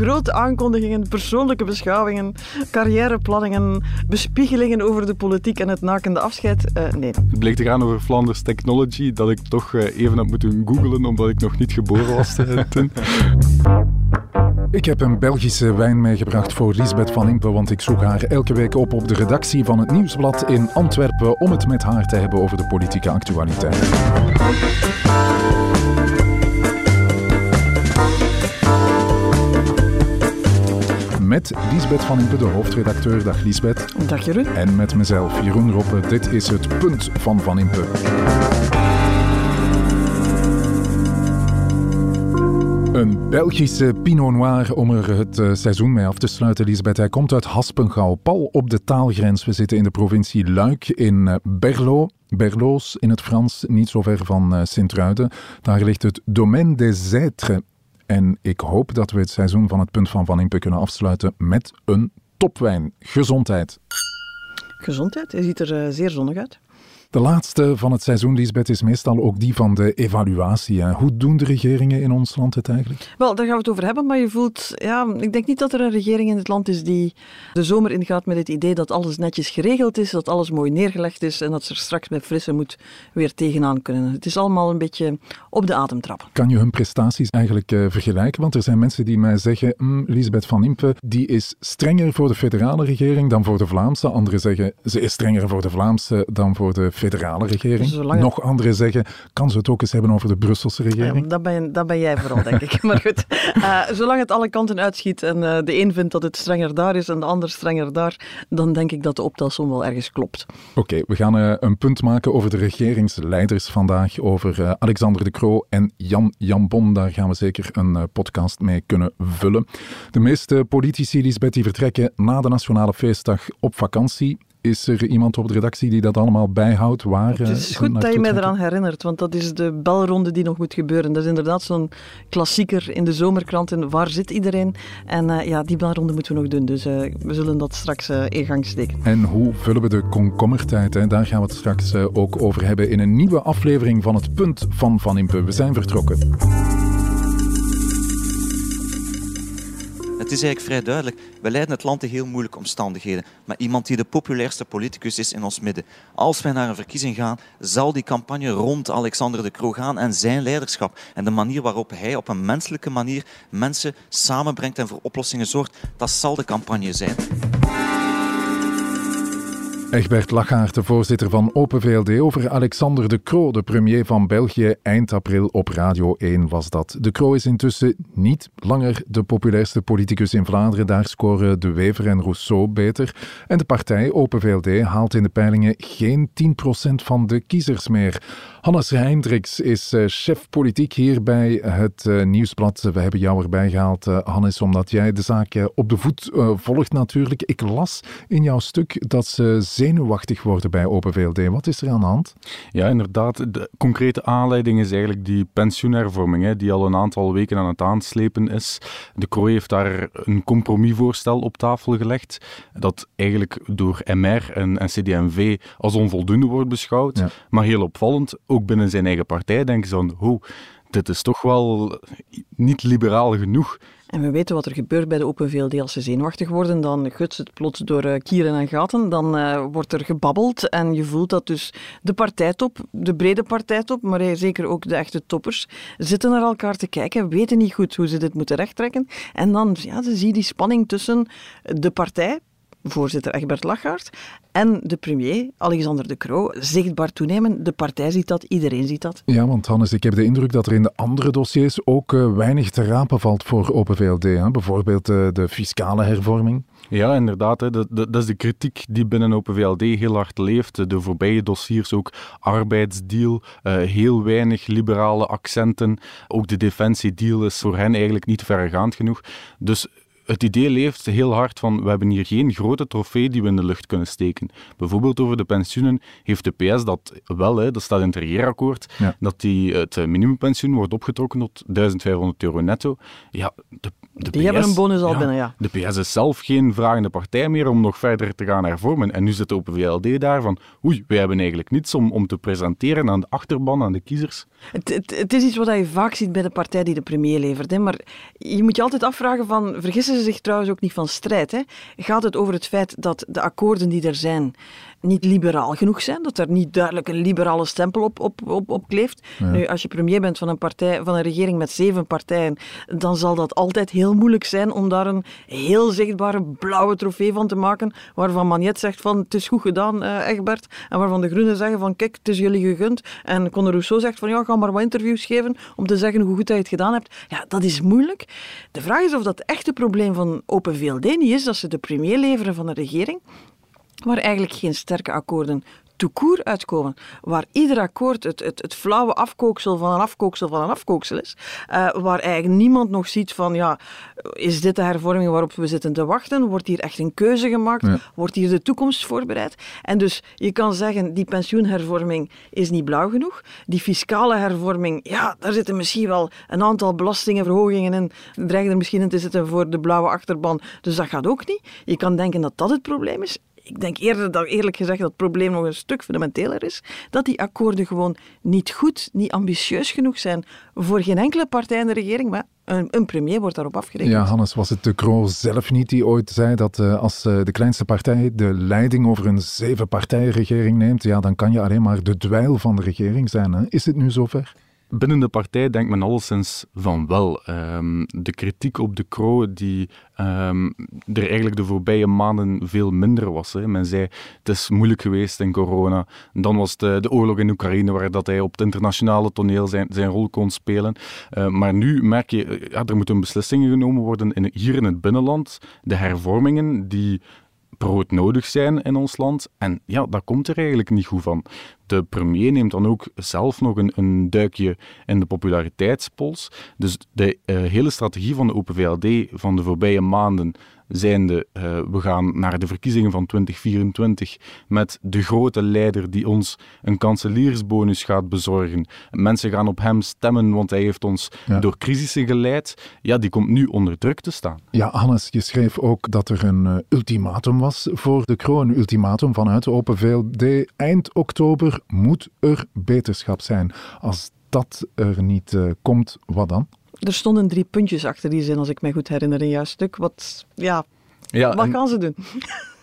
Grote aankondigingen, persoonlijke beschouwingen, carrièreplanningen, bespiegelingen over de politiek en het nakende afscheid. Uh, nee. Het bleek te gaan over Flanders Technology, dat ik toch uh, even had moeten googlen, omdat ik nog niet geboren was toen. Ik heb een Belgische wijn meegebracht voor Lisbeth van Impe, want ik zoek haar elke week op op de redactie van het Nieuwsblad in Antwerpen om het met haar te hebben over de politieke actualiteit. Met Lisbeth van Impe, de hoofdredacteur. Dag Lisbeth. Dag Jeroen. En met mezelf, Jeroen Roppe. Dit is het punt van Van Impe. Een Belgische Pinot Noir om er het eh, seizoen mee af te sluiten, Lisbeth. Hij komt uit Haspengouw, pal op de taalgrens. We zitten in de provincie Luik in uh, Berlo. Berloos in het Frans, niet zo ver van uh, Sint-Truiden. Daar ligt het Domaine des Êtres. En ik hoop dat we het seizoen van het punt van Van Impe kunnen afsluiten met een topwijn. Gezondheid. Gezondheid, hij ziet er zeer zonnig uit. De laatste van het seizoen, Lisbeth, is meestal ook die van de evaluatie. Hoe doen de regeringen in ons land het eigenlijk? Wel, daar gaan we het over hebben, maar je voelt... Ja, ik denk niet dat er een regering in het land is die de zomer ingaat met het idee dat alles netjes geregeld is, dat alles mooi neergelegd is en dat ze er straks met frisse moed weer tegenaan kunnen. Het is allemaal een beetje op de adem trappen. Kan je hun prestaties eigenlijk uh, vergelijken? Want er zijn mensen die mij zeggen, mm, Lisbeth van Impe, die is strenger voor de federale regering dan voor de Vlaamse. Anderen zeggen, ze is strenger voor de Vlaamse dan voor de federale regering. Nog anderen zeggen, kan ze het ook eens hebben over de Brusselse regering? Ja, dat, ben, dat ben jij vooral, denk ik. Maar goed, uh, zolang het alle kanten uitschiet en uh, de een vindt dat het strenger daar is en de ander strenger daar, dan denk ik dat de optelsom wel ergens klopt. Oké, okay, we gaan uh, een punt maken over de regeringsleiders vandaag, over Alexander de Croo en Jan Jambon. Daar gaan we zeker een podcast mee kunnen vullen. De meeste politici, Lisbeth, die vertrekken na de Nationale Feestdag op vakantie. Is er iemand op de redactie die dat allemaal bijhoudt? Waar, het is goed dat je mij eraan herinnert, want dat is de belronde die nog moet gebeuren. Dat is inderdaad zo'n klassieker in de zomerkranten. Waar zit iedereen? En uh, ja, die belronde moeten we nog doen. Dus uh, we zullen dat straks uh, in gang steken. En hoe vullen we de komkommertijd? Hè? Daar gaan we het straks ook over hebben in een nieuwe aflevering van Het Punt van Van Impe. We zijn vertrokken. Het is eigenlijk vrij duidelijk. We leiden het land in heel moeilijke omstandigheden. Maar iemand die de populairste politicus is in ons midden. Als wij naar een verkiezing gaan, zal die campagne rond Alexander de Croo gaan en zijn leiderschap. En de manier waarop hij op een menselijke manier mensen samenbrengt en voor oplossingen zorgt, dat zal de campagne zijn. Egbert Lachaert, de voorzitter van Open VLD, over Alexander De Croo, de premier van België. Eind april op Radio 1 was dat. De Croo is intussen niet langer de populairste politicus in Vlaanderen. Daar scoren De Wever en Rousseau beter. En de partij Open VLD haalt in de peilingen geen 10% van de kiezers meer. Hannes Heindriks is uh, chef politiek hier bij het uh, Nieuwsblad. We hebben jou erbij gehaald, uh, Hannes, omdat jij de zaak op de voet volgt natuurlijk. Ik las in jouw stuk dat ze zenuwachtig worden bij Open VLD. Wat is er aan de hand? Ja, inderdaad. De concrete aanleiding is eigenlijk die pensioenhervorming, hè, die al een aantal weken aan het aanslepen is. De Krooi heeft daar een compromisvoorstel op tafel gelegd, dat eigenlijk door MR en, en CD&V als onvoldoende wordt beschouwd. Maar heel opvallend, ook binnen zijn eigen partij denken ze van, oh, dit is toch wel niet liberaal genoeg. En we weten wat er gebeurt bij de Open VLD als ze zenuwachtig worden. Dan gutst het plots door uh, kieren en gaten. Dan uh, wordt er gebabbeld en je voelt dat dus de partijtop, de brede partijtop, maar zeker ook de echte toppers, zitten naar elkaar te kijken, weten niet goed hoe ze dit moeten rechttrekken. En dan ja, zie je die spanning tussen de partij, voorzitter Egbert Lachaert en de premier, Alexander De Croo, zichtbaar toenemen. De partij ziet dat, iedereen ziet dat. Ja, want Hannes, ik heb de indruk dat er in de andere dossiers ook uh, weinig te rapen valt voor Open VLD. Hè? Bijvoorbeeld uh, de fiscale hervorming. Ja, inderdaad. Hè. Dat, dat, is de kritiek die binnen Open VLD heel hard leeft. De voorbije dossiers ook arbeidsdeal, uh, heel weinig liberale accenten. Ook de defensiedeal is voor hen eigenlijk niet verregaand genoeg. Dus het idee leeft heel hard van we hebben hier geen grote trofee die we in de lucht kunnen steken. Bijvoorbeeld over de pensioenen heeft de PS dat wel, hè, dat staat in het regeerakkoord, dat die, het minimumpensioen wordt opgetrokken tot 1500 euro netto. Ja, de de Die hebben een bonus al binnen, ja. De PS is zelf geen vragende partij meer om nog verder te gaan hervormen. En nu zit de Open VLD daar van, oei, wij hebben eigenlijk niets om, om te presenteren aan de achterban, aan de kiezers. Het, het, het, is iets wat je vaak ziet bij de partij die de premier levert. Hè. Maar je moet je altijd afvragen van, vergissen zich trouwens ook niet van strijd? Hè? Gaat het over het feit dat de akkoorden die er zijn niet liberaal genoeg zijn, dat er niet duidelijk een liberale stempel op, op, op, op kleeft. Nu, als je premier bent van een, partij, van een regering met zeven partijen, dan zal dat altijd heel moeilijk zijn om daar een heel zichtbare blauwe trofee van te maken, waarvan Magnet zegt van het is goed gedaan, uh, Egbert, en waarvan de Groenen zeggen van kijk, het is jullie gegund, en Conor Rousseau zegt van ja, ga maar wat interviews geven om te zeggen hoe goed je het gedaan hebt. Ja, dat is moeilijk. De vraag is of dat echte probleem van Open VLD niet is dat ze de premier leveren van een regering waar eigenlijk geen sterke akkoorden toekoer uitkomen, waar ieder akkoord het, het, het flauwe afkooksel van een afkooksel van een afkooksel is, uh, waar eigenlijk niemand nog ziet van, ja, is dit de hervorming waarop we zitten te wachten? Wordt hier echt een keuze gemaakt? Wordt hier de toekomst voorbereid? En dus je kan zeggen, die pensioenhervorming is niet blauw genoeg. Die fiscale hervorming, ja, daar zitten misschien wel een aantal belastingenverhogingen in, dreigen er misschien in te zitten voor de blauwe achterban, dus dat gaat ook niet. Je kan denken dat dat het probleem is ik denk eerder dat eerlijk gezegd dat het probleem nog een stuk fundamenteler is. Dat die akkoorden gewoon niet goed, niet ambitieus genoeg zijn voor geen enkele partij in de regering. Maar een, een premier wordt daarop afgerekend. Ja, Hannes, was het de Croo zelf niet die ooit zei dat uh, als uh, de kleinste partij de leiding over een zeven-partijenregering neemt, ja, dan kan je alleen maar de dweil van de regering zijn. Hè? Is het nu zover? Binnen de partij denkt men alleszins van wel. Um, de kritiek op de Croo die um, er eigenlijk de voorbije maanden veel minder was. Hè. Men zei, het is moeilijk geweest in corona. Dan was de, de oorlog in Oekraïne, waar dat hij op het internationale toneel zijn, zijn rol kon spelen. Uh, maar nu merk je, ja, er moeten beslissingen genomen worden in, hier in het binnenland. De hervormingen die broodnodig zijn in ons land. En ja, dat komt er eigenlijk niet goed van. De premier neemt dan ook zelf nog een, een duikje in de populariteitspols. Dus de uh, hele strategie van de Open VLD van de voorbije maanden zijnde uh, we gaan naar de verkiezingen van 2024 met de grote leider die ons een kanseliersbonus gaat bezorgen. Mensen gaan op hem stemmen, want hij heeft ons ja. door crisissen geleid. Ja, die komt nu onder druk te staan. Ja, Hannes, je schreef ook dat er een uh, ultimatum was voor de kroon. Een ultimatum vanuit de Open VLD. Eind oktober moet er beterschap zijn. Als dat er niet uh, komt, wat dan? Er stonden drie puntjes achter die zin, als ik mij goed herinner, in jouw stuk. Wat, ja, ja wat gaan ze doen?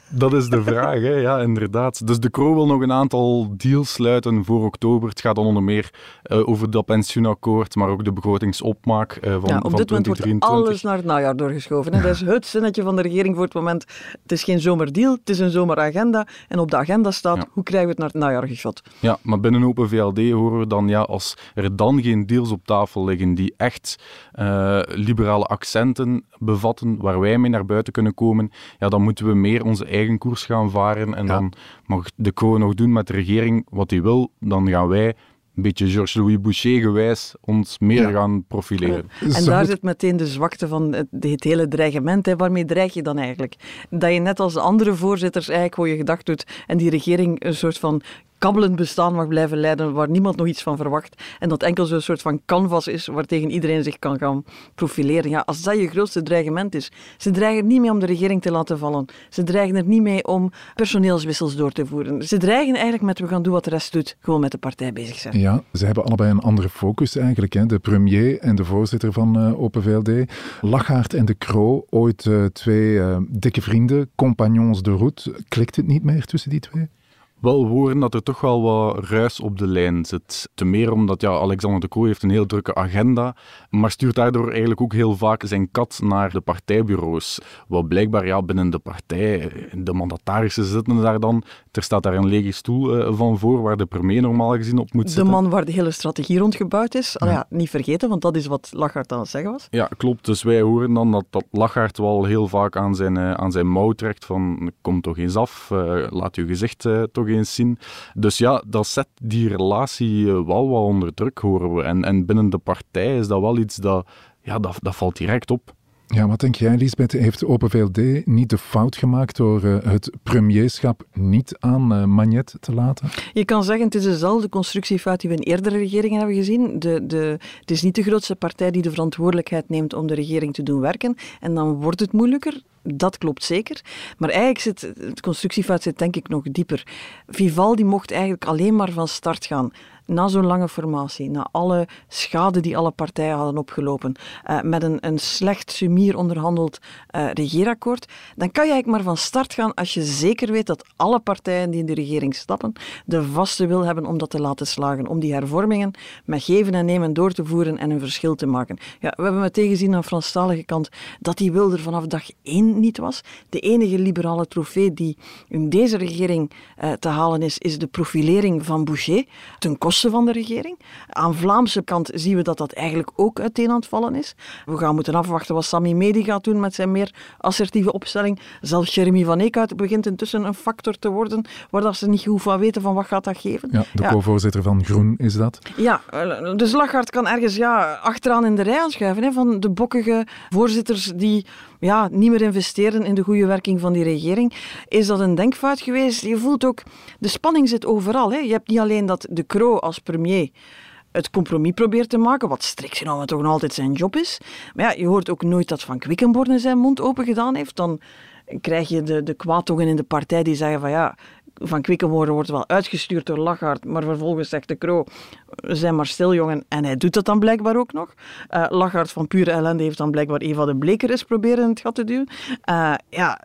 Dat is de vraag, hè? ja, inderdaad. Dus de Kro wil nog een aantal deals sluiten voor oktober. Het gaat dan onder meer uh, over dat pensioenakkoord, maar ook de begrotingsopmaak uh, van, ja, op van dit moment wordt alles naar het najaar doorgeschoven. Hè? Dat is het zinnetje van de regering voor het moment. Het is geen zomerdeal, het is een zomeragenda. En op de agenda staat, ja. hoe krijgen we het naar het najaar geschot? Ja, maar binnen Open VLD horen we dan, ja, als er dan geen deals op tafel liggen die echt uh, liberale accenten bevatten, waar wij mee naar buiten kunnen komen, ja, dan moeten we meer onze eigen koers gaan varen. En ja. dan mag de kroon nog doen met de regering wat hij wil. Dan gaan wij een beetje Georges-Louis Boucher gewijs ons meer ja. gaan profileren. En daar zit meteen de zwakte van het, het hele dreigement. Hè. Waarmee dreig je dan eigenlijk? Dat je net als de andere voorzitters eigenlijk hoe je gedacht doet en die regering een soort van kabbelend bestaan mag blijven leiden waar niemand nog iets van verwacht. En dat enkel zo'n soort van canvas is waartegen iedereen zich kan gaan profileren. Ja, als dat je grootste dreigement is. Ze dreigen er niet mee om de regering te laten vallen. Ze dreigen er niet mee om personeelswissels door te voeren. Ze dreigen eigenlijk met we gaan doen wat de rest doet. Gewoon met de partij bezig zijn. Ja, ze hebben allebei een andere focus eigenlijk. Hè. De premier en de voorzitter van uh, Open VLD. Lachaert en de Croo, ooit uh, twee uh, dikke vrienden, compagnons de route. Klikt het niet meer tussen die twee? Wel horen dat er toch wel wat ruis op de lijn zit. Te meer omdat ja, Alexander de Croo heeft een heel drukke agenda, maar stuurt daardoor eigenlijk ook heel vaak zijn kat naar de partijbureaus. Wat blijkbaar ja, binnen de partij, de mandatarissen zitten daar dan. Er staat daar een lege stoel uh, van voor, waar de premier normaal gezien op moet zitten. De man waar de hele strategie rond gebouwd is. Ja. ja. niet vergeten, want dat is wat Lachaert aan het zeggen was. Ja, klopt. Dus wij horen dan dat, dat Lachaert wel heel vaak aan zijn, uh, aan zijn mouw trekt van kom toch eens af, uh, laat uw gezicht toch eens zien. Dus ja, dat zet die relatie wel wat onder druk, horen we. En, en binnen de partij is dat wel iets dat, ja, dat, dat valt direct op. Ja, wat denk jij, Lisbeth? Heeft Open VLD niet de fout gemaakt door uh, het premierschap niet aan uh, Magnet te laten? Je kan zeggen, het is dezelfde constructiefout die we in eerdere regeringen hebben gezien. De, de, het is niet de grootste partij die de verantwoordelijkheid neemt om de regering te doen werken. En dan wordt het moeilijker. Dat klopt zeker. Maar eigenlijk zit het constructiefout zit denk ik nog dieper. Vivaldi mocht eigenlijk alleen maar van start gaan na zo'n lange formatie, na alle schade die alle partijen hadden opgelopen, uh, met een, een slecht sumier onderhandeld uh, regeerakkoord, dan kan je eigenlijk maar van start gaan als je zeker weet dat alle partijen die in de regering stappen de vaste wil hebben om dat te laten slagen, om die hervormingen met geven en nemen door te voeren en een verschil te maken. Ja, we hebben meteen gezien aan de Franstalige kant dat die wil er vanaf dag één niet was. De enige liberale trofee die in deze regering uh, te halen is, is de profilering van Boucher, ten koste van de regering. Aan Vlaamse kant zien we dat dat eigenlijk ook uiteen aan het vallen is. We gaan moeten afwachten wat Sami Medi gaat doen met zijn meer assertieve opstelling. Zelfs Jeremy van Eekhout begint intussen een factor te worden waar dat ze niet goed van weten van wat gaat dat geven. Ja, de co-voorzitter van Groen is dat. Ja, dus Lachart kan ergens ja, achteraan in de rij aanschuiven hè, van de bokkige voorzitters die ja, niet meer investeren in de goede werking van die regering. Is dat een denkfout geweest? Je voelt ook, de spanning zit overal. Hè. Je hebt niet alleen dat De Croo als premier het compromis probeert te maken, wat strikt genomen toch nog altijd zijn job is. Maar ja, je hoort ook nooit dat Van Quickenborne zijn mond open gedaan heeft. Dan krijg je de, de kwaadtongen in de partij die zeggen van ja, van Quickenborne wordt wel uitgestuurd door Lachart, maar vervolgens zegt de Kroo, zijn maar stil jongen, en hij doet dat dan blijkbaar ook nog. Uh, Lachart van pure ellende heeft dan blijkbaar Eva de Bleker eens proberen in het gat te duwen. Uh, ja,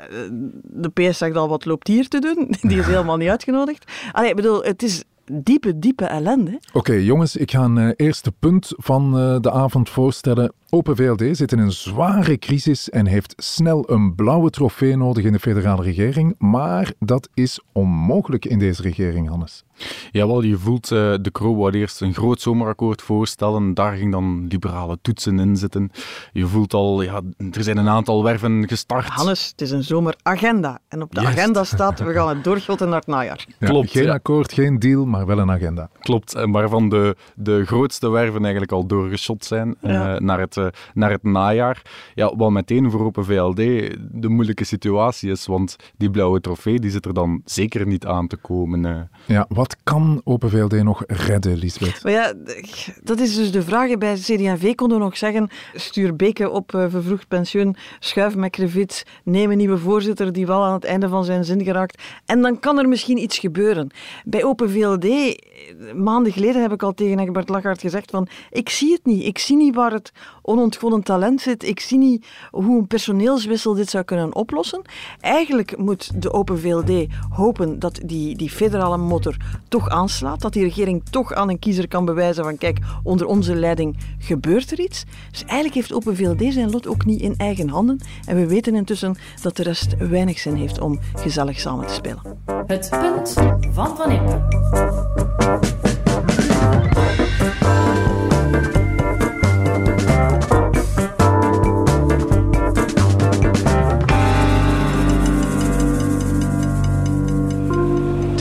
de PS zegt al, wat loopt hier te doen? Die is helemaal niet uitgenodigd. Allee, ik bedoel, het is diepe, diepe ellende. Oké, jongens, ik ga een uh, eerste punt van de avond voorstellen. Open VLD zit in een zware crisis en heeft snel een blauwe trofee nodig in de federale regering. Maar dat is onmogelijk in deze regering, Hannes. Jawel, je voelt, uh, de Croo wou eerst een groot zomerakkoord voorstellen. Daar ging dan liberale toetsen in zitten. Je voelt al, ja, er zijn een aantal werven gestart. Hannes, het is een zomeragenda. En op de agenda staat, we gaan het doorschotten naar het najaar. Ja, Klopt. Geen ja. akkoord, geen deal, maar wel een agenda. Klopt, waarvan de, de grootste werven eigenlijk al doorgeschot zijn ja. uh, naar, het, uh, naar het najaar. Ja, wat meteen voor Open VLD de moeilijke situatie is, want die blauwe trofee die zit er dan zeker niet aan te komen. Ja, wat kan Open VLD nog redden, Lisbeth? Maar ja, dat is dus de vraag. Bij CD&V konden we nog zeggen, stuur Beke op uh, vervroegd pensioen, schuif met Krevits, neem een nieuwe voorzitter die wel aan het einde van zijn zin geraakt. En dan kan er misschien iets gebeuren. Bij Open VLD, maanden geleden heb ik al tegen Egbert Lachart gezegd van, ik zie het niet. Ik zie niet waar het onontgonnen talent zit. Ik zie niet hoe een personeelswissel dit zou kunnen oplossen. Eigenlijk moet de Open VLD hopen dat die, die federale motor toch aanslaat, dat die regering toch aan een kiezer kan bewijzen van kijk, onder onze leiding gebeurt er iets. Dus eigenlijk heeft Open VLD zijn lot ook niet in eigen handen. En we weten intussen dat de rest weinig zin heeft om gezellig samen te spelen. Het punt van Van Impe.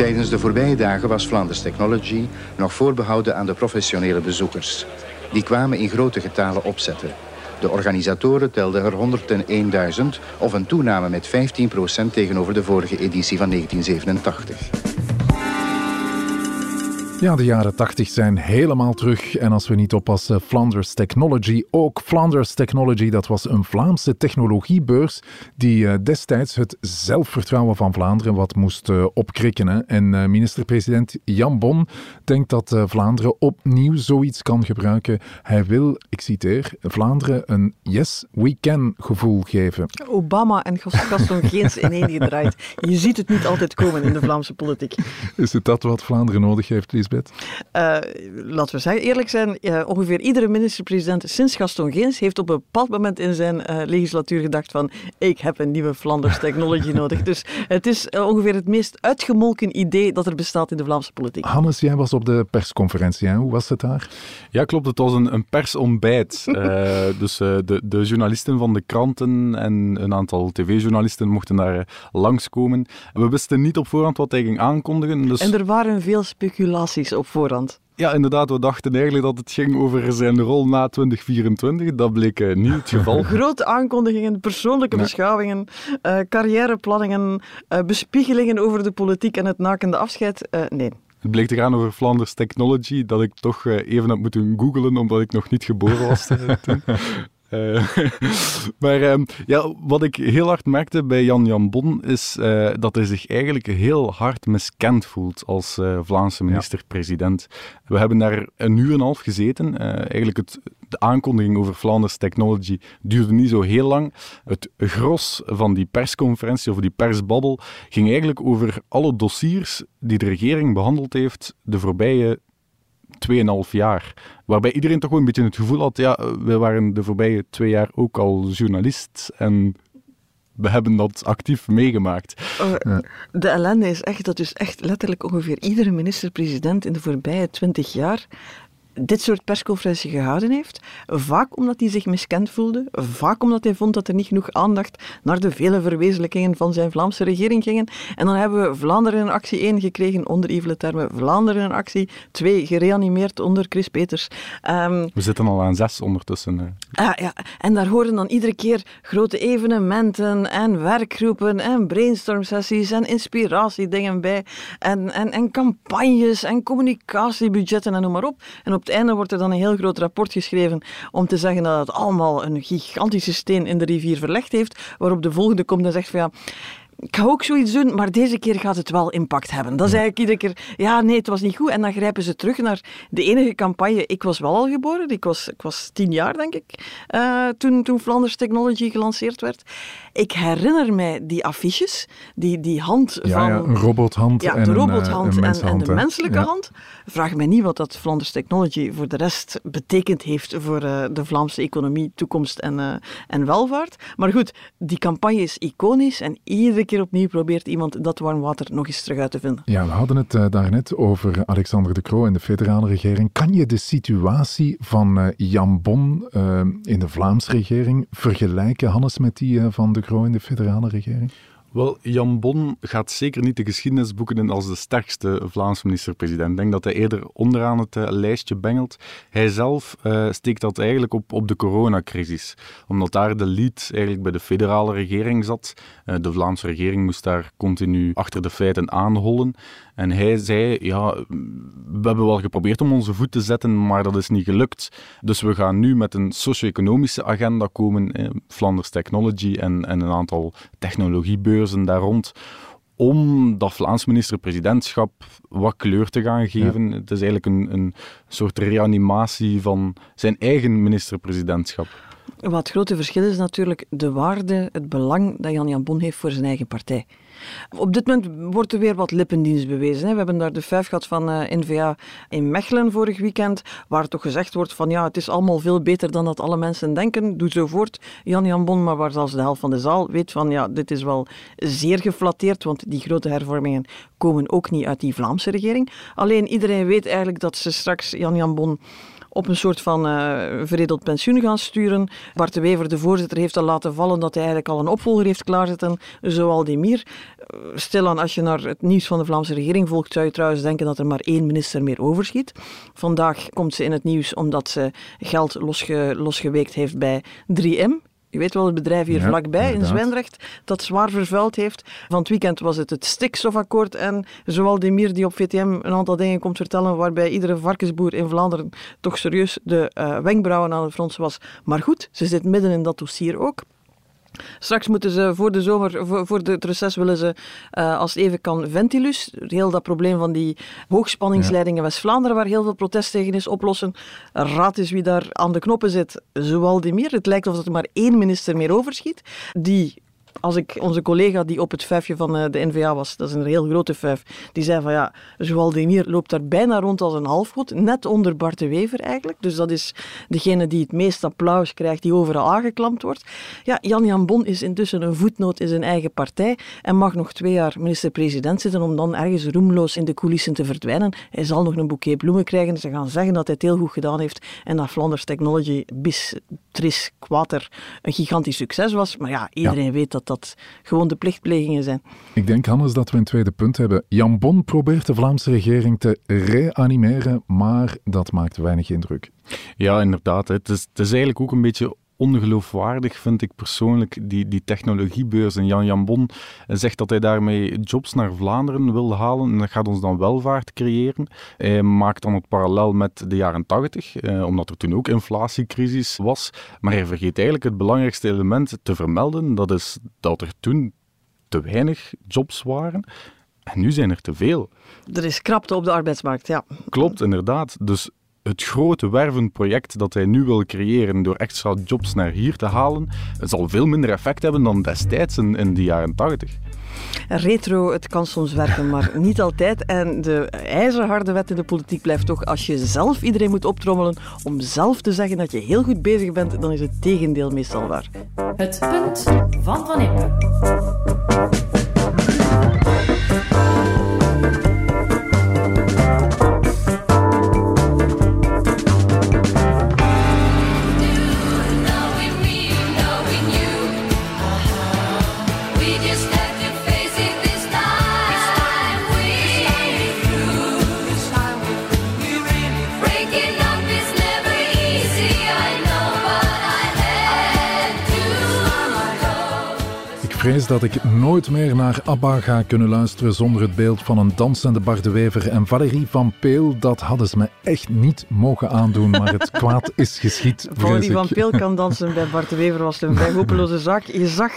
Tijdens de voorbije dagen was Flanders Technology nog voorbehouden aan de professionele bezoekers. Die kwamen in grote getalen opzetten. De organisatoren telden er 101.000 of een toename met 15% tegenover de vorige editie van 1987. Ja, de jaren 80 zijn helemaal terug. En als we niet oppassen, Flanders Technology ook. Flanders Technology, dat was een Vlaamse technologiebeurs die uh, destijds het zelfvertrouwen van Vlaanderen wat moest uh, opkrikken. Hè. En uh, minister-president Jan Bon denkt dat Vlaanderen opnieuw zoiets kan gebruiken. Hij wil, ik citeer, Vlaanderen een yes, we can gevoel geven. Obama en Gaston Geens ineengedraaid. Je ziet het niet altijd komen in de Vlaamse politiek. Is het dat wat Vlaanderen nodig heeft, Lies? Uh, laten we zeggen, eerlijk zijn, uh, ongeveer iedere minister-president sinds Gaston Geens heeft op een bepaald moment in zijn uh, legislatuur gedacht van ik heb een nieuwe Flanders technology nodig. Dus het is ongeveer het meest uitgemolken idee dat er bestaat in de Vlaamse politiek. Hannes, jij was op de persconferentie, hè? hoe was het daar? Ja, klopt. Het was een, een persontbijt. dus de, de journalisten van de kranten en een aantal tv-journalisten mochten daar langskomen. We wisten niet op voorhand wat hij ging aankondigen. Dus... En er waren veel speculaties op voorhand. Ja, inderdaad. We dachten eigenlijk dat het ging over zijn rol na 2024. Dat bleek uh, niet het geval. Grote aankondigingen, persoonlijke beschouwingen, uh, carrièreplanningen, uh, bespiegelingen over de politiek en het nakende afscheid. nee. Het bleek te gaan over Flanders Technology, dat ik toch even had moeten googlen, omdat ik nog niet geboren was toen. Uh, maar uh, ja, wat ik heel hard merkte bij Jan Jan Bon is uh, dat hij zich eigenlijk heel hard miskend voelt als eh, Vlaamse minister-president. We hebben daar een uur en een half gezeten. eigenlijk het, de aankondiging over Flanders Technology duurde niet zo heel lang. Het gros van die persconferentie of die persbabbel ging eigenlijk over alle dossiers die de regering behandeld heeft de voorbije 2,5 jaar. Waarbij iedereen toch wel een beetje het gevoel had, ja, we waren de voorbije twee jaar ook al journalist en we hebben dat actief meegemaakt. Oh, de ellende is echt dat dus echt letterlijk ongeveer iedere minister-president in de voorbije 20 jaar dit soort persconferentie gehouden heeft. Vaak omdat hij zich miskend voelde, vaak omdat hij vond dat er niet genoeg aandacht naar de vele verwezenlijkingen van zijn Vlaamse regering gingen. En dan hebben we Vlaanderen in actie 1 gekregen onder Yves Terme, Vlaanderen in actie 2 gereanimeerd onder Chris Peters. Um, we zitten al aan 6 ondertussen. Uh, ja, en daar horen dan iedere keer grote evenementen en werkgroepen en brainstorm-sessies en inspiratiedingen bij en, en, en campagnes en communicatiebudgetten en noem maar op. En op op het einde wordt er dan een heel groot rapport geschreven om te zeggen dat het allemaal een gigantische steen in de rivier verlegd heeft, waarop de volgende komt en zegt van ja, ik ga ook zoiets doen, maar deze keer gaat het wel impact hebben. Dat is eigenlijk iedere keer, ja, nee, het was niet goed. En dan grijpen ze terug naar de enige campagne. Ik was wel al geboren, ik was, ik was tien jaar, denk ik, uh, toen, toen Flanders Technology gelanceerd werd. Ik herinner mij die affiches, die, die hand ja, van... Ja, een robothand ja, en de robothand een, en, en, de menselijke ja. hand. Vraag mij niet wat dat Flanders Technology voor de rest betekend heeft voor uh, de Vlaamse economie, toekomst en, uh, en welvaart. Maar goed, die campagne is iconisch en iedere keer opnieuw probeert iemand dat warm water nog eens terug uit te vinden. Ja, we hadden het uh, daarnet over Alexander de Croo en de federale regering. Kan je de situatie van Jan Bon in de Vlaamse regering vergelijken, Hannes, met die van de In de federale regering? Wel, Jan Bon gaat zeker niet de geschiedenisboeken in als de sterkste Vlaamse minister-president. Ik denk dat hij eerder onderaan het uh, lijstje bengelt. Hij zelf uh, steekt dat eigenlijk op, op de coronacrisis. Omdat daar de lead eigenlijk bij de federale regering zat. Uh, de Vlaamse regering moest daar continu achter de feiten aanhollen. En hij zei, ja, we hebben wel geprobeerd om onze voet te zetten, maar dat is niet gelukt. Dus we gaan nu met een socio-economische agenda komen, eh, Flanders Technology en, en een aantal technologiebeurzen daar rond, om dat Vlaams minister-presidentschap wat kleur te gaan geven. Ja. Het is eigenlijk een, een soort reanimatie van zijn eigen minister-presidentschap. Wat het grote verschil is natuurlijk de waarde, het belang dat Jan Jan Bon heeft voor zijn eigen partij. Op dit moment wordt er weer wat lippendienst bewezen. Hè. We hebben daar de vijf gehad van uh, N-VA in Mechelen vorig weekend, waar toch gezegd wordt van ja, het is allemaal veel beter dan dat alle mensen denken. Doe zo voort, Jan Jan Bon, maar waar zelfs de helft van de zaal weet van ja, dit is wel zeer geflatteerd, want die grote hervormingen komen ook niet uit die Vlaamse regering. Alleen iedereen weet eigenlijk dat ze straks Jan Jan Bon op een soort van uh, veredeld pensioen gaan sturen. Bart de Wever, de voorzitter, heeft al laten vallen dat hij eigenlijk al een opvolger heeft klaarzitten, zoal die Mier. Stilaan, als je naar het nieuws van de Vlaamse regering volgt, zou je trouwens denken dat er maar één minister meer overschiet. Vandaag komt ze in het nieuws omdat ze geld losge, losgeweekt heeft bij 3M. Je weet wel, het bedrijf hier ja, vlakbij inderdaad. in Zwijndrecht dat zwaar vervuild heeft. Van het weekend was het het stikstofakkoord en zowel Demir die op VTM een aantal dingen komt vertellen waarbij iedere varkensboer in Vlaanderen toch serieus de uh, wenkbrauwen aan het fronsen was. Maar goed, ze zit midden in dat dossier ook. Straks moeten ze voor de zomer, voor, voor het reces willen ze, uh, als het even kan, Ventilus, heel dat probleem van die hoogspanningsleidingen ja. West-Vlaanderen, waar heel veel protest tegen is, oplossen. Raad eens wie daar aan de knoppen zit, meer. Het lijkt alsof er maar één minister meer overschiet, die als ik onze collega die op het vijfje van uh, de NVA was, dat is een heel grote vijf, die zei van ja, Joël Demir loopt daar bijna rond als een halfgod, net onder Bart de Wever eigenlijk. Dus dat is degene die het meest applaus krijgt, die overal aangeklampt wordt. Ja, Jan-Jan Bon is intussen een voetnoot in zijn eigen partij en mag nog twee jaar minister-president zitten om dan ergens roemloos in de coulissen te verdwijnen. Hij zal nog een boeket bloemen krijgen. Ze gaan zeggen dat hij het heel goed gedaan heeft en dat Flanders Technology bis tris quater een gigantisch succes was. Maar ja, iedereen ja. weet dat dat gewoon de plichtplegingen zijn. Ik denk, Hannes, dat we een tweede punt hebben. Jan Bon probeert de Vlaamse regering te reanimeren, maar dat maakt weinig indruk. Ja, inderdaad. Het is, het is eigenlijk ook een beetje ongeloofwaardig, vind ik persoonlijk, die, die technologiebeurs. En Jan Jambon zegt dat hij daarmee jobs naar Vlaanderen wil halen. En dat gaat ons dan welvaart creëren. Hij maakt dan het parallel met de jaren 80, eh, omdat er toen ook inflatiecrisis was. Maar hij vergeet eigenlijk het belangrijkste element te vermelden. Dat is dat er toen te weinig jobs waren. En nu zijn er te veel. Er is krapte op de arbeidsmarkt, ja. Klopt, inderdaad. Dus het grote wervenproject dat hij nu wil creëren door extra jobs naar hier te halen, zal veel minder effect hebben dan destijds in, in de jaren 80. Retro, het kan soms werken, maar niet altijd. En de ijzerharde wet in de politiek blijft toch, als je zelf iedereen moet optrommelen om zelf te zeggen dat je heel goed bezig bent, dan is het tegendeel meestal waar. Het punt van Van Impe. Vrees dat ik nooit meer naar ABBA ga kunnen luisteren zonder het beeld van een dansende Bart de Wever en Valérie van Peel. Dat hadden ze me echt niet mogen aandoen, maar het kwaad is geschied, Valerie van. Peel kan dansen bij Bart de Wever was een vrij hopeloze zaak. Je zag,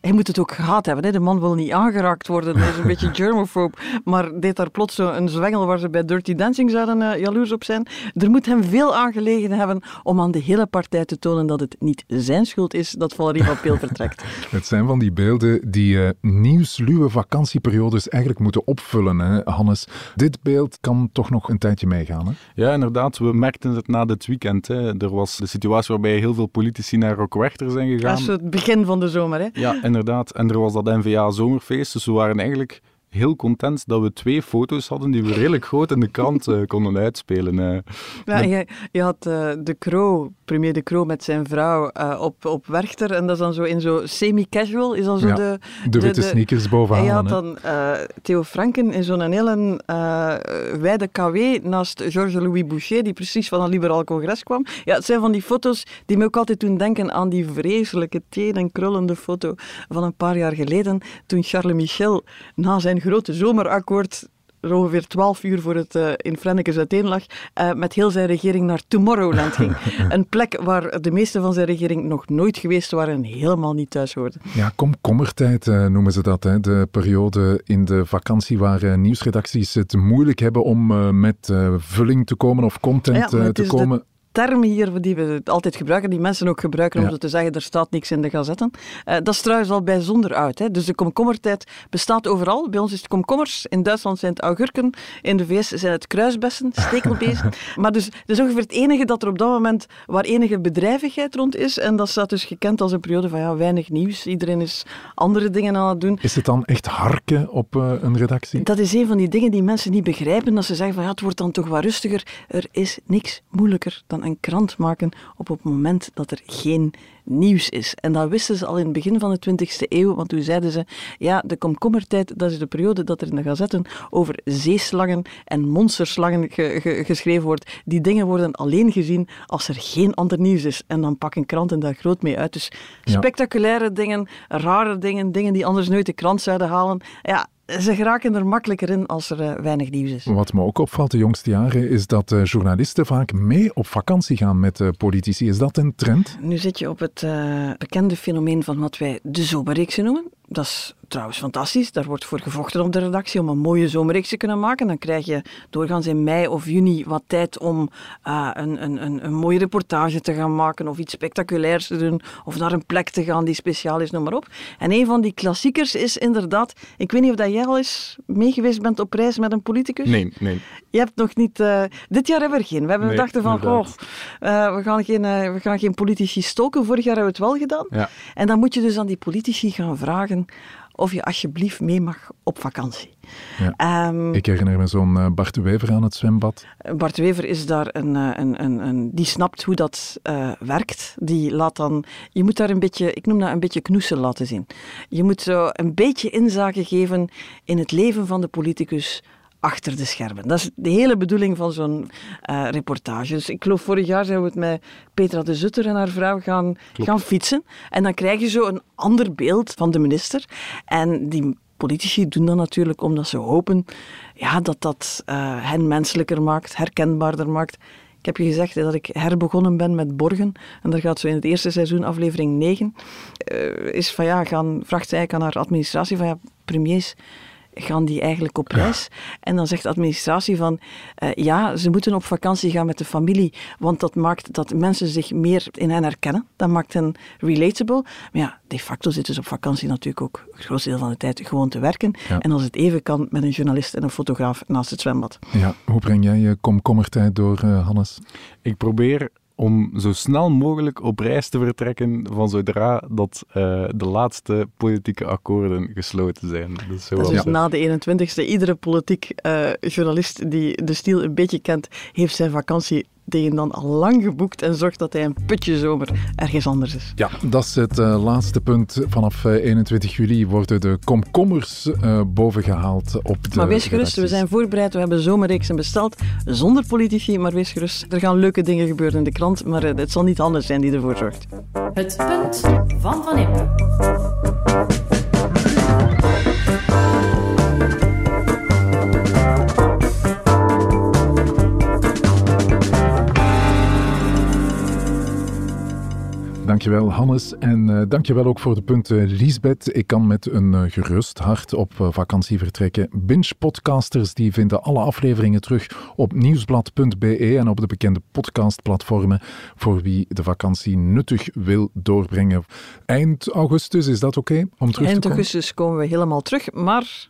hij moet het ook gehad hebben. Hè? De man wil niet aangeraakt worden. Hij is een beetje germophobe. Maar deed daar plots zo een zwengel waar ze bij Dirty Dancing zouden eh, jaloers op zijn. Er moet hem veel aangelegen hebben om aan de hele partij te tonen dat het niet zijn schuld is dat Valerie van Peel vertrekt. Het zijn van die beelden die eh, nieuwsluwe vakantieperiodes eigenlijk moeten opvullen, hè, Hannes. Dit beeld kan toch nog een tijdje meegaan, hè? Ja, inderdaad. We merkten het na dit weekend. Hè. Er was de situatie waarbij heel veel politici naar Rockwerchter zijn gegaan. Dat is het begin van de zomer. Hè? Ja, inderdaad. En er was dat NVA-zomerfeest, dus we waren eigenlijk heel content dat we twee foto's hadden die we redelijk groot in de krant eh, konden uitspelen. eh. Ja, je, je had eh, de Croo, premier de Croo met zijn vrouw op, op Werchter. En dat is dan zo in zo semi-casual. Is dan zo Ja, de, De witte sneakers bovenaan. En je had dan Theo Franken in zo'n hele wijde KW naast Georges-Louis Boucher, die precies van een liberaal congres kwam. Ja, het zijn van die foto's die me ook altijd doen denken aan die vreselijke teen- en krullende foto van een paar jaar geleden, toen Charles Michel na zijn grote zomerakkoord er ongeveer twaalf uur voor het eh, in Frennekes uiteen lag, eh, met heel zijn regering naar Tomorrowland ging. een plek waar de meeste van zijn regering nog nooit geweest waren en helemaal niet thuis hoorden. Ja, komkommertijd eh, noemen ze dat. Hè. De periode in de vakantie waar nieuwsredacties het moeilijk hebben om met vulling te komen of content Ja, te de komen. Term hier die we altijd gebruiken, die mensen ook gebruiken om Ja. zo te zeggen, er staat niks in de gazetten. Eh, dat is trouwens al bijzonder oud. Hè? Dus de komkommertijd bestaat overal. Bij ons is het komkommers, in Duitsland zijn het augurken, in de VS zijn het kruisbessen, stekelbezen. maar dus, dat is ongeveer het enige dat er op dat moment, waar enige bedrijvigheid rond is. En dat staat dus gekend als een periode van ja, weinig nieuws. Iedereen is andere dingen aan het doen. Is het dan echt harken op eh, een redactie? Dat is een van die dingen die mensen niet begrijpen. Dat ze zeggen van ja, het wordt dan toch wat rustiger. Er is niks moeilijker dan een krant maken op het moment dat er geen nieuws is. En dat wisten ze al in het begin van de 20e eeuw, want toen zeiden ze ja, de komkommertijd, dat is de periode dat er in de gazetten over zeeslangen en monsterslangen ge- ge- geschreven wordt. Die dingen worden alleen gezien als er geen ander nieuws is. En dan pakken kranten daar groot mee uit. Dus Ja. spectaculaire dingen, rare dingen, dingen die anders nooit de krant zouden halen. Ja, ze geraken er makkelijker in als er eh, weinig nieuws is. Wat me ook opvalt de jongste jaren is dat eh, journalisten vaak mee op vakantie gaan met eh, politici. Is dat een trend? Nu zit je op het bekende fenomeen van wat wij de zomerreeksen noemen. Dat is trouwens fantastisch. Daar wordt voor gevochten op de redactie om een mooie zomerreeks te kunnen maken. Dan krijg je doorgaans in mei of juni wat tijd om eh, een, een, een, een mooie reportage te gaan maken of iets spectaculairs te doen of naar een plek te gaan die speciaal is, noem maar op. En een van die klassiekers is inderdaad, ik weet niet of dat jij al eens meegeweest bent op reis met een politicus. Nee, nee. Je hebt nog niet... eh, dit jaar hebben we er geen. We hebben Nee, gedacht van, goh, eh, we, gaan geen, we gaan geen politici stoken. Vorig jaar hebben we het wel gedaan. Ja. En dan moet je dus aan die politici gaan vragen of je alsjeblieft mee mag op vakantie. Ja. Ehm, Ik herinner me zo'n eh, Bart de Wever aan het zwembad. Bart Wever is daar een, eh, een, een, een die snapt hoe dat eh, werkt. Die laat dan, je moet daar een beetje, ik noem dat een beetje knoesen laten zien. Je moet zo een beetje inzage geven in het leven van de politicus achter de schermen. Dat is de hele bedoeling van zo'n eh, reportage. Dus ik geloof vorig jaar zijn we het met Petra de Zutter en haar vrouw gaan, gaan fietsen. En dan krijg je zo een ander beeld van de minister. En die politici doen dat natuurlijk omdat ze hopen ja, dat dat eh, hen menselijker maakt, herkenbaarder maakt. Ik heb je gezegd hè, dat ik herbegonnen ben met Borgen. En daar gaat zo in het eerste seizoen, aflevering 9, eh, is van ja, gaan, vraagt zij aan haar administratie van ja, premiers, gaan die eigenlijk op reis? En dan zegt de administratie van eh, ja, ze moeten op vakantie gaan met de familie, want dat maakt dat mensen zich meer in hen herkennen. Dat maakt hen relatable. Maar ja, de facto zitten ze op vakantie natuurlijk ook het grootste deel van de tijd gewoon te werken. Ja. En als het even kan met een journalist en een fotograaf naast het zwembad. Ja, hoe breng jij je komkommertijd door, eh, Hannes? Ik probeer om zo snel mogelijk op reis te vertrekken van zodra dat eh, de laatste politieke akkoorden gesloten zijn. Dus zo Dat is was dus na de 21ste. Iedere politiek eh, journalist die de stijl een beetje kent, heeft zijn vakantie tegen dan al lang geboekt en zorgt dat hij een putje zomer ergens anders is. Ja, dat is het eh, laatste punt. Vanaf eh, 21 juli worden de komkommers eh, bovengehaald op de maar wees gerust, we zijn voorbereid. We hebben zomerreeksen besteld zonder politici, maar wees gerust. Er gaan leuke dingen gebeuren in de krant, maar eh, het zal niet anders zijn die ervoor zorgt. Het punt van Van Impe. Dankjewel Hannes en eh, dankjewel ook voor de punten Liesbeth. Ik kan met een eh, gerust hart op eh, vakantie vertrekken. Binge podcasters die vinden alle afleveringen terug op nieuwsblad.be en op de bekende podcastplatformen voor wie de vakantie nuttig wil doorbrengen. Eind augustus, is dat oké om terug te Eind komen? augustus komen we helemaal terug, maar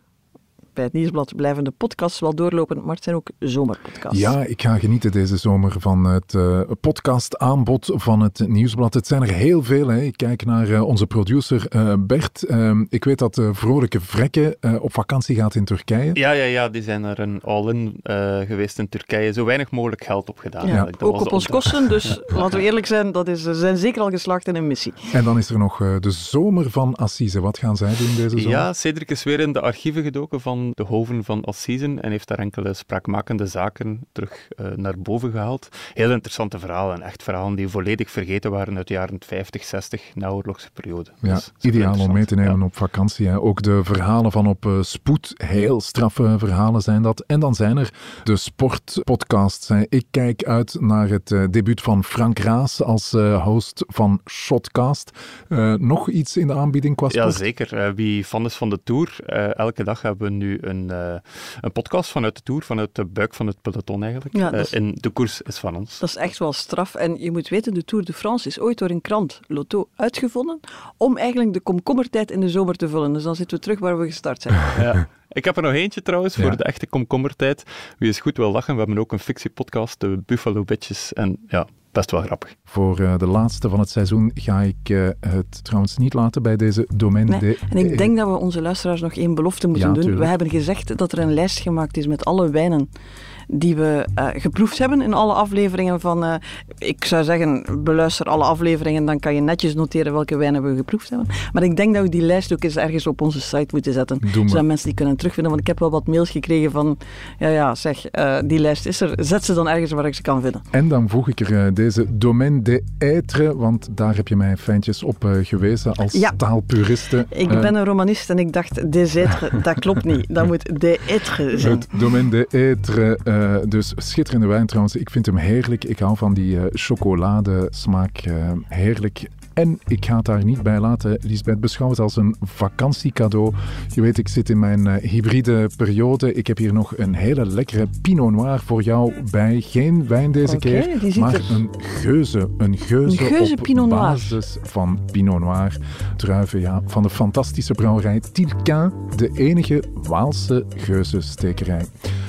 bij het Nieuwsblad blijven de podcasts wel doorlopen, maar het zijn ook zomerpodcasts. Ja, ik ga genieten deze zomer van het eh, podcastaanbod van het Nieuwsblad. Het zijn er heel veel. Hè. Ik kijk naar eh, onze producer eh, Bert. Ehm, ik weet dat de vrolijke Vrekke eh, op vakantie gaat in Turkije. Ja, ja, ja, die zijn er een all-in eh, geweest in Turkije. Zo weinig mogelijk geld opgedaan. Ja. Dat ook was op ons kosten, dus laten we eerlijk zijn, dat is, ze zijn zeker al geslaagd in een missie. En dan is er nog de zomer van Assise. Wat gaan zij doen deze zomer? Ja, Cedric is weer in de archieven gedoken van de hoven van Assisen en heeft daar enkele spraakmakende zaken terug eh, naar boven gehaald. Heel interessante verhalen, echt verhalen die volledig vergeten waren uit de jaren 50, 60, naoorlogse periode. Ja, Dus ideaal om mee te nemen op vakantie. Hè. Ook de verhalen van op eh, spoed, heel straffe verhalen zijn dat. En dan zijn er de sportpodcasts. hè. Ik kijk uit naar het eh, debuut van Frank Raas als host van Shotcast. Nog iets in de aanbieding qua Ja, sport? zeker. Eh, wie fan is van de Tour, elke dag hebben we nu een, eh, een podcast vanuit de Tour, vanuit de buik van het peloton eigenlijk. Ja, Eh, is- en de koers is van ons. Dat is echt wel straf. En je moet weten, de Tour de France is ooit door een krant, Lotto, uitgevonden om eigenlijk de komkommertijd in de zomer te vullen. Dus dan zitten we terug waar we gestart zijn. Ja. Ik heb er nog eentje trouwens, Ja. voor de echte komkommertijd. Wie is goed wil lachen, we hebben ook een fictiepodcast, de Buffalo Bitches. En ja, best wel grappig. Voor eh, de laatste van het seizoen ga ik eh, het trouwens niet laten bij deze domein. Nee. de- En ik denk dat we onze luisteraars nog één belofte moeten Ja, doen. tuurlijk. We hebben gezegd dat er een lijst gemaakt is met alle wijnen die we eh, geproefd hebben in alle afleveringen van... eh, ik zou zeggen, beluister alle afleveringen, dan kan je netjes noteren welke wijnen we geproefd hebben. Maar ik denk dat we die lijst ook eens ergens op onze site moeten zetten. Zodat mensen die kunnen terugvinden. Want ik heb wel wat mails gekregen van... Ja, ja, zeg, eh, die lijst is er. Zet ze dan ergens waar ik ze kan vinden. En dan voeg ik er deze domaine de être, want daar heb je mij fijntjes op gewezen als Ja. taalpuriste. Ik ben een romanist en ik dacht, des êtres, dat klopt niet. Dat moet des êtres zijn. Het domaine de être, eh, dus schitterende wijn trouwens. Ik vind hem heerlijk. Ik hou van die eh, chocoladesmaak. eh, heerlijk. En ik ga het daar niet bij laten. Lisbeth, beschouw het als een vakantiecadeau. Je weet, ik zit in mijn eh, hybride periode. Ik heb hier nog een hele lekkere Pinot Noir voor jou bij. Geen wijn deze keer, maar er- een geuze. Een geuze, Een geuze op Pinot Noir. basis van Pinot Noir. Druiven, ja, van de fantastische brouwerij Tilquin. De enige Waalse geuzenstekerij.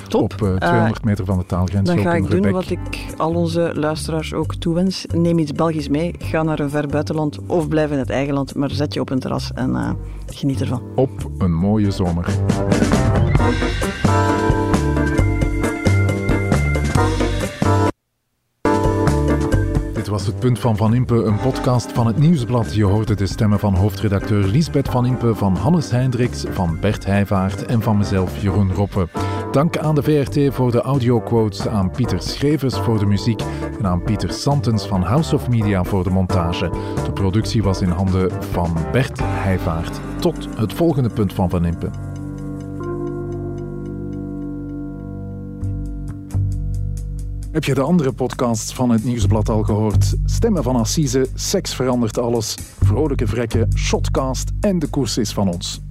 Top. Op eh, 200 meter van de taalgrens. Dan ga ik doen wat ik al onze luisteraars ook toewens. Neem iets Belgisch mee. Ga naar een ver buitenland of blijf in het eigen land, maar zet je op een terras en eh, geniet ervan. Op een mooie zomer. Dit was het punt van Van Impe, een podcast van het Nieuwsblad. Je hoorde de stemmen van hoofdredacteur Liesbeth Van Impe, van Hannes Hendricks, van Bert Heijvaart en van mezelf Jeroen Roppe. Dank aan de VRT voor de audioquotes, aan Pieter Schrevers voor de muziek en aan Pieter Santens van House of Media voor de montage. De productie was in handen van Bert Heijvaart. Tot het volgende punt van Van Impe. Heb je de andere podcasts van het Nieuwsblad al gehoord? Stemmen van Assise, Seks verandert alles, Vrolijke Vrekken, Shotcast en De Koers is van ons.